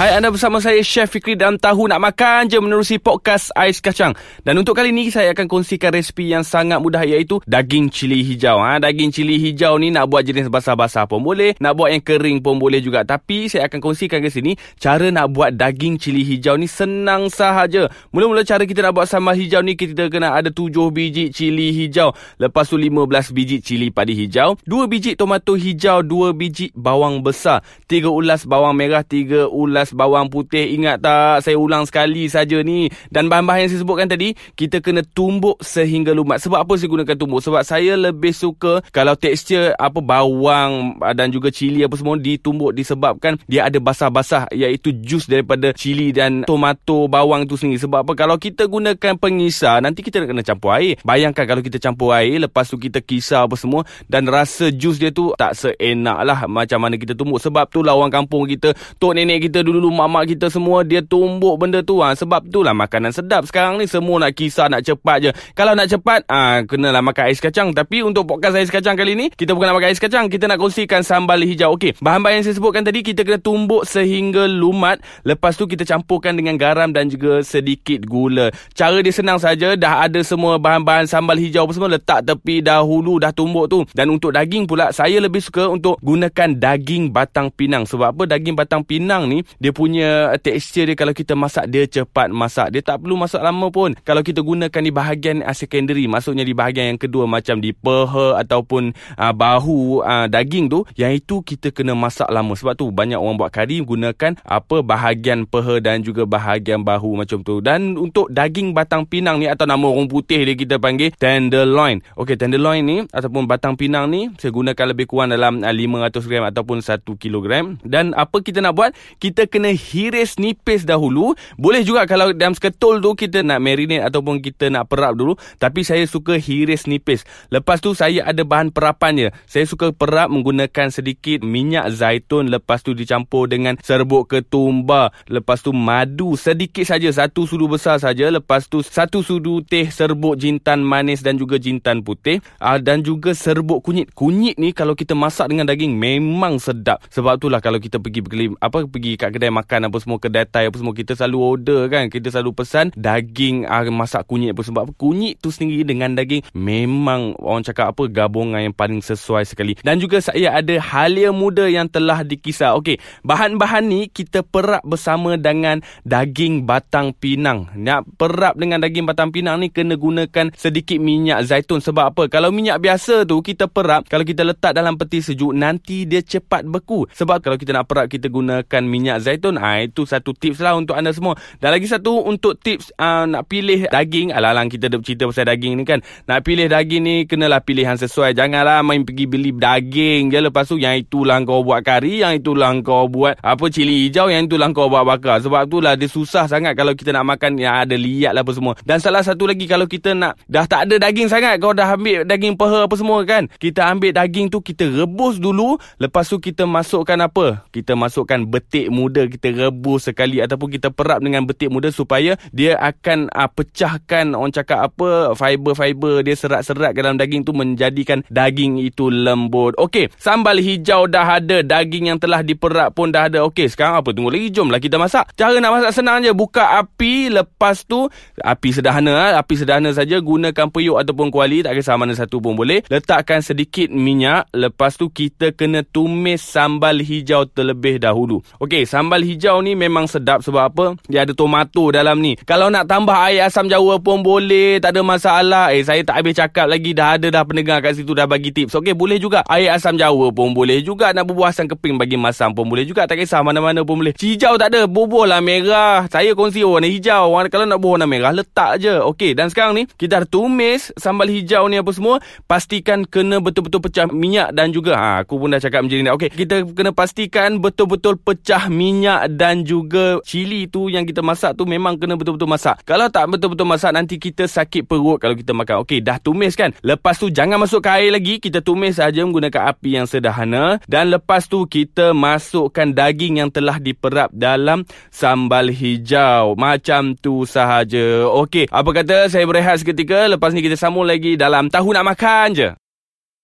Hai anda bersama saya Chef Fikri dalam tahu nak makan je menerusi podcast Ais Kacang. Dan untuk kali ini saya akan kongsikan resipi yang sangat mudah iaitu daging cili hijau. Ha, daging cili hijau ni nak buat jenis basah-basah pun boleh, nak buat yang kering pun boleh juga. Tapi saya akan kongsikan ke sini cara nak buat daging cili hijau ni senang sahaja. Mula-mula cara kita nak buat sambal hijau ni kita kena ada 7 biji cili hijau. Lepas tu 15 biji cili padi hijau, 2 biji tomato hijau, 2 biji bawang besar, 3 ulas bawang merah, 3 ulas beras bawang putih. Ingat tak saya ulang sekali saja ni. Dan bahan-bahan yang saya sebutkan tadi kita kena tumbuk sehingga lumat. Sebab apa saya gunakan tumbuk? Sebab saya lebih suka kalau tekstur apa bawang dan juga cili apa semua ditumbuk disebabkan dia ada basah-basah iaitu jus daripada cili dan tomato bawang tu sendiri. Sebab apa? Kalau kita gunakan pengisar nanti kita kena campur air. Bayangkan kalau kita campur air lepas tu kita kisar apa semua dan rasa jus dia tu tak seenak lah macam mana kita tumbuk. Sebab tu lah orang kampung kita tok nenek kita dulu dulu mak-mak kita semua dia tumbuk benda tu. Ha. sebab itulah makanan sedap sekarang ni. Semua nak kisah nak cepat je. Kalau nak cepat ah ha, kenalah makan ais kacang. Tapi untuk podcast ais kacang kali ni kita bukan nak makan ais kacang. Kita nak kongsikan sambal hijau. Okey bahan-bahan yang saya sebutkan tadi kita kena tumbuk sehingga lumat. Lepas tu kita campurkan dengan garam dan juga sedikit gula. Cara dia senang saja. Dah ada semua bahan-bahan sambal hijau apa semua letak tepi dahulu dah tumbuk tu. Dan untuk daging pula saya lebih suka untuk gunakan daging batang pinang. Sebab apa? Daging batang pinang ni dia punya tekstur dia kalau kita masak dia cepat masak. Dia tak perlu masak lama pun. Kalau kita gunakan di bahagian uh, secondary maksudnya di bahagian yang kedua macam di peha ataupun uh, bahu uh, daging tu yang itu kita kena masak lama. Sebab tu banyak orang buat kari gunakan apa bahagian peha dan juga bahagian bahu macam tu. Dan untuk daging batang pinang ni atau nama orang putih dia kita panggil tenderloin. Okey tenderloin ni ataupun batang pinang ni saya gunakan lebih kurang dalam uh, 500 gram ataupun 1 kilogram. Dan apa kita nak buat? Kita kena hiris nipis dahulu. Boleh juga kalau dalam seketul tu kita nak marinate ataupun kita nak perap dulu. Tapi saya suka hiris nipis. Lepas tu saya ada bahan perapannya. Saya suka perap menggunakan sedikit minyak zaitun. Lepas tu dicampur dengan serbuk ketumbar. Lepas tu madu sedikit saja. Satu sudu besar saja. Lepas tu satu sudu teh serbuk jintan manis dan juga jintan putih. Uh, dan juga serbuk kunyit. Kunyit ni kalau kita masak dengan daging memang sedap. Sebab itulah kalau kita pergi apa pergi kat kedai makan apa semua kedai Thai apa semua kita selalu order kan. Kita selalu pesan daging uh, masak kunyit apa. Sebab kunyit tu sendiri dengan daging memang orang cakap apa gabungan yang paling sesuai sekali. Dan juga saya ada halia muda yang telah dikisar. Okey bahan-bahan ni kita perap bersama dengan daging batang pinang. Nak perap dengan daging batang pinang ni kena gunakan sedikit minyak zaitun. Sebab apa? Kalau minyak biasa tu kita perap kalau kita letak dalam peti sejuk nanti dia cepat beku. Sebab kalau kita nak perap kita gunakan minyak zaitun zaitun ha, itu satu tips lah untuk anda semua. Dan lagi satu untuk tips uh, nak pilih daging alang-alang kita dah cerita pasal daging ni kan. Nak pilih daging ni kenalah pilih yang sesuai. Janganlah main pergi beli daging je lepas tu yang itulah kau buat kari yang itulah kau buat apa cili hijau yang itulah kau buat bakar. Sebab itulah dia susah sangat kalau kita nak makan yang ada liat lah apa semua. Dan salah satu lagi kalau kita nak dah tak ada daging sangat kau dah ambil daging peha apa semua kan. Kita ambil daging tu kita rebus dulu. Lepas tu kita masukkan apa? Kita masukkan betik muda muda kita rebus sekali ataupun kita perap dengan betik muda supaya dia akan uh, pecahkan orang cakap apa fiber-fiber dia serat-serat dalam daging tu menjadikan daging itu lembut. Okey, sambal hijau dah ada, daging yang telah diperap pun dah ada. Okey, sekarang apa tunggu lagi? Jomlah kita masak. Cara nak masak senang je. Buka api, lepas tu api sederhana, ah, api sederhana saja gunakan periuk ataupun kuali, tak kisah mana satu pun boleh. Letakkan sedikit minyak, lepas tu kita kena tumis sambal hijau terlebih dahulu. Okey, sambal sambal hijau ni memang sedap sebab apa? Dia ada tomato dalam ni. Kalau nak tambah air asam jawa pun boleh, tak ada masalah. Eh saya tak habis cakap lagi dah ada dah pendengar kat situ dah bagi tips. Okey, boleh juga air asam jawa pun boleh juga nak bubuh asam keping bagi masam pun boleh juga. Tak kisah mana-mana pun boleh. Hijau tak ada, bubuh lah merah. Saya kongsi warna hijau. Kalau nak bubuh warna merah letak je. Okey, dan sekarang ni kita dah tumis sambal hijau ni apa semua. Pastikan kena betul-betul pecah minyak dan juga ha aku pun dah cakap macam ni. Okey, kita kena pastikan betul-betul pecah minyak minyak dan juga cili tu yang kita masak tu memang kena betul-betul masak. Kalau tak betul-betul masak nanti kita sakit perut kalau kita makan. Okey, dah tumis kan? Lepas tu jangan masuk ke air lagi. Kita tumis saja menggunakan api yang sederhana dan lepas tu kita masukkan daging yang telah diperap dalam sambal hijau. Macam tu sahaja. Okey, apa kata saya berehat seketika lepas ni kita sambung lagi dalam tahu nak makan je.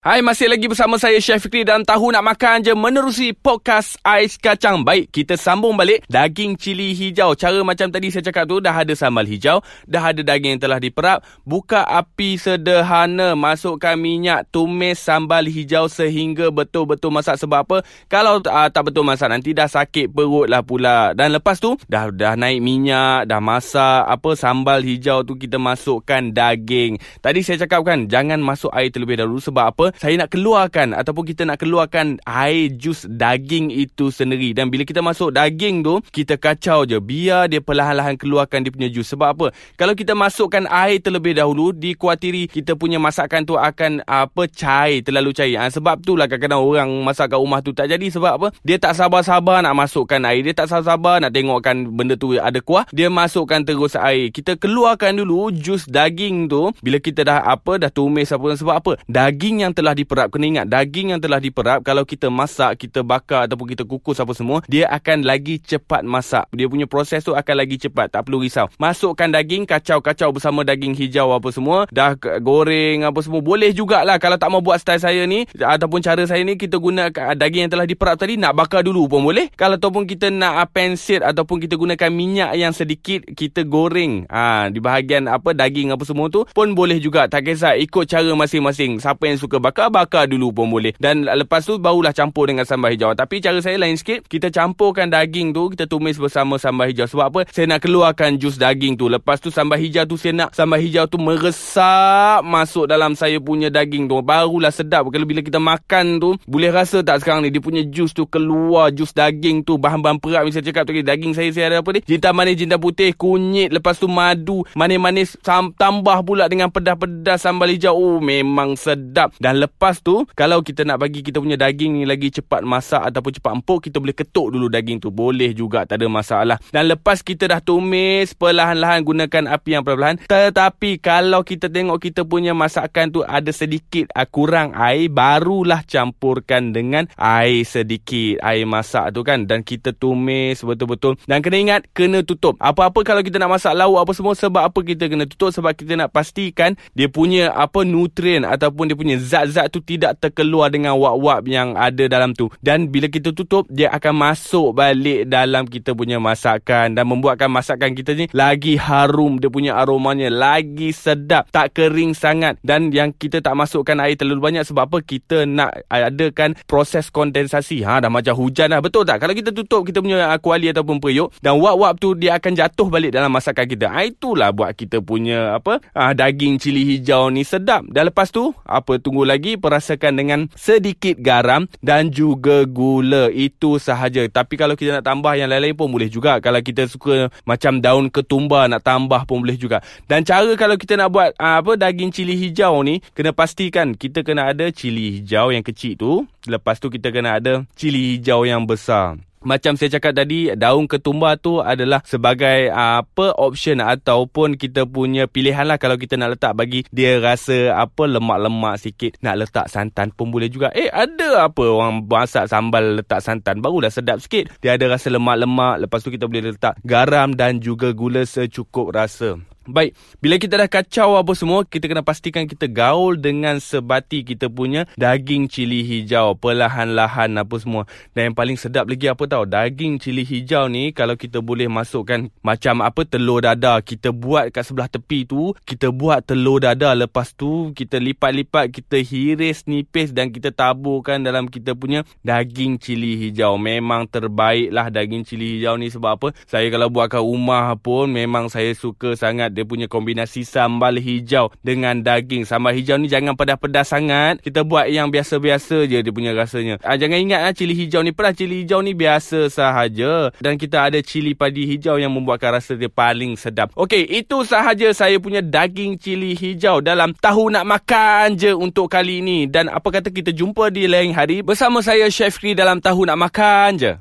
Hai, masih lagi bersama saya Chef Fikri dan tahu nak makan je menerusi podcast Ais Kacang. Baik, kita sambung balik daging cili hijau. Cara macam tadi saya cakap tu dah ada sambal hijau, dah ada daging yang telah diperap. Buka api sederhana, masukkan minyak, tumis sambal hijau sehingga betul-betul masak. Sebab apa? Kalau uh, tak betul masak nanti dah sakit perut lah pula. Dan lepas tu dah dah naik minyak, dah masak apa sambal hijau tu kita masukkan daging. Tadi saya cakap kan jangan masuk air terlebih dahulu sebab apa? Saya nak keluarkan ataupun kita nak keluarkan air jus daging itu sendiri. Dan bila kita masuk daging tu kita kacau je. Biar dia perlahan-lahan keluarkan dia punya jus. Sebab apa? Kalau kita masukkan air terlebih dahulu dikuatiri kita punya masakan tu akan apa cair terlalu cair. Ha, sebab tu lah kadang-kadang orang masak kat rumah tu tak jadi. Sebab apa? Dia tak sabar-sabar nak masukkan air. Dia tak sabar-sabar nak tengokkan benda tu ada kuah. Dia masukkan terus air. Kita keluarkan dulu jus daging tu. Bila kita dah apa dah tumis apa sebab apa? Daging yang telah telah diperap. Kena ingat daging yang telah diperap kalau kita masak kita bakar ataupun kita kukus apa semua dia akan lagi cepat masak. Dia punya proses tu akan lagi cepat tak perlu risau. Masukkan daging kacau-kacau bersama daging hijau apa semua dah goreng apa semua boleh jugalah. Kalau tak mau buat style saya ni ataupun cara saya ni kita guna daging yang telah diperap tadi nak bakar dulu pun boleh. Kalau ataupun kita nak pensit ataupun kita gunakan minyak yang sedikit kita goreng. Ha, di bahagian apa daging apa semua tu pun boleh juga. Tak kisah ikut cara masing-masing. Siapa yang suka bakar-bakar dulu pun boleh. Dan lepas tu barulah campur dengan sambal hijau. Tapi cara saya lain sikit. Kita campurkan daging tu, kita tumis bersama sambal hijau. Sebab apa? Saya nak keluarkan jus daging tu. Lepas tu sambal hijau tu saya nak sambal hijau tu meresap masuk dalam saya punya daging tu. Barulah sedap. Kalau bila kita makan tu, boleh rasa tak sekarang ni dia punya jus tu keluar, jus daging tu, bahan-bahan perak misalnya cakap tadi daging saya saya ada apa ni? Jintan manis, jintan putih, kunyit, lepas tu madu, manis-manis tambah pula dengan pedas-pedas sambal hijau. Oh, memang sedap. Dan lepas tu kalau kita nak bagi kita punya daging ni lagi cepat masak ataupun cepat empuk kita boleh ketuk dulu daging tu. Boleh juga tak ada masalah. Dan lepas kita dah tumis perlahan-lahan gunakan api yang perlahan tetapi kalau kita tengok kita punya masakan tu ada sedikit uh, kurang air barulah campurkan dengan air sedikit air masak tu kan. Dan kita tumis betul-betul. Dan kena ingat kena tutup. Apa-apa kalau kita nak masak lauk apa semua sebab apa kita kena tutup? Sebab kita nak pastikan dia punya apa nutrien ataupun dia punya zat zat tu tidak terkeluar dengan wap-wap yang ada dalam tu. Dan bila kita tutup, dia akan masuk balik dalam kita punya masakan dan membuatkan masakan kita ni lagi harum. Dia punya aromanya lagi sedap. Tak kering sangat. Dan yang kita tak masukkan air terlalu banyak sebab apa? Kita nak adakan proses kondensasi. Ha, dah macam hujan dah. Betul tak? Kalau kita tutup kita punya kuali ataupun periuk dan wap-wap tu dia akan jatuh balik dalam masakan kita. Ha, itulah buat kita punya apa? Ha, daging cili hijau ni sedap. Dan lepas tu, apa tunggu lagi? Lagi perasakan dengan sedikit garam dan juga gula. Itu sahaja. Tapi kalau kita nak tambah yang lain-lain pun boleh juga. Kalau kita suka macam daun ketumbar nak tambah pun boleh juga. Dan cara kalau kita nak buat ah, apa daging cili hijau ni kena pastikan kita kena ada cili hijau yang kecil tu. Lepas tu kita kena ada cili hijau yang besar macam saya cakap tadi daun ketumbar tu adalah sebagai apa option ataupun kita punya pilihan lah kalau kita nak letak bagi dia rasa apa lemak-lemak sikit. Nak letak santan pun boleh juga. Eh ada apa orang masak sambal letak santan? Barulah sedap sikit. Dia ada rasa lemak-lemak. Lepas tu kita boleh letak garam dan juga gula secukup rasa Baik, bila kita dah kacau apa semua, kita kena pastikan kita gaul dengan sebati kita punya daging cili hijau. Perlahan-lahan apa semua. Dan yang paling sedap lagi apa tahu, daging cili hijau ni kalau kita boleh masukkan macam apa telur dadar. Kita buat kat sebelah tepi tu, kita buat telur dadar. Lepas tu, kita lipat-lipat, kita hiris nipis dan kita taburkan dalam kita punya daging cili hijau. Memang terbaiklah daging cili hijau ni sebab apa? Saya kalau buat kat rumah pun memang saya suka sangat dia punya kombinasi sambal hijau dengan daging. Sambal hijau ni jangan pedas-pedas sangat. Kita buat yang biasa-biasa je dia punya rasanya. Ah, jangan ingat ah, cili hijau ni pedas. Cili hijau ni biasa sahaja. Dan kita ada cili padi hijau yang membuatkan rasa dia paling sedap. Okey, itu sahaja saya punya daging cili hijau dalam tahu nak makan je untuk kali ini. Dan apa kata kita jumpa di lain hari bersama saya Chef Kri dalam tahu nak makan je.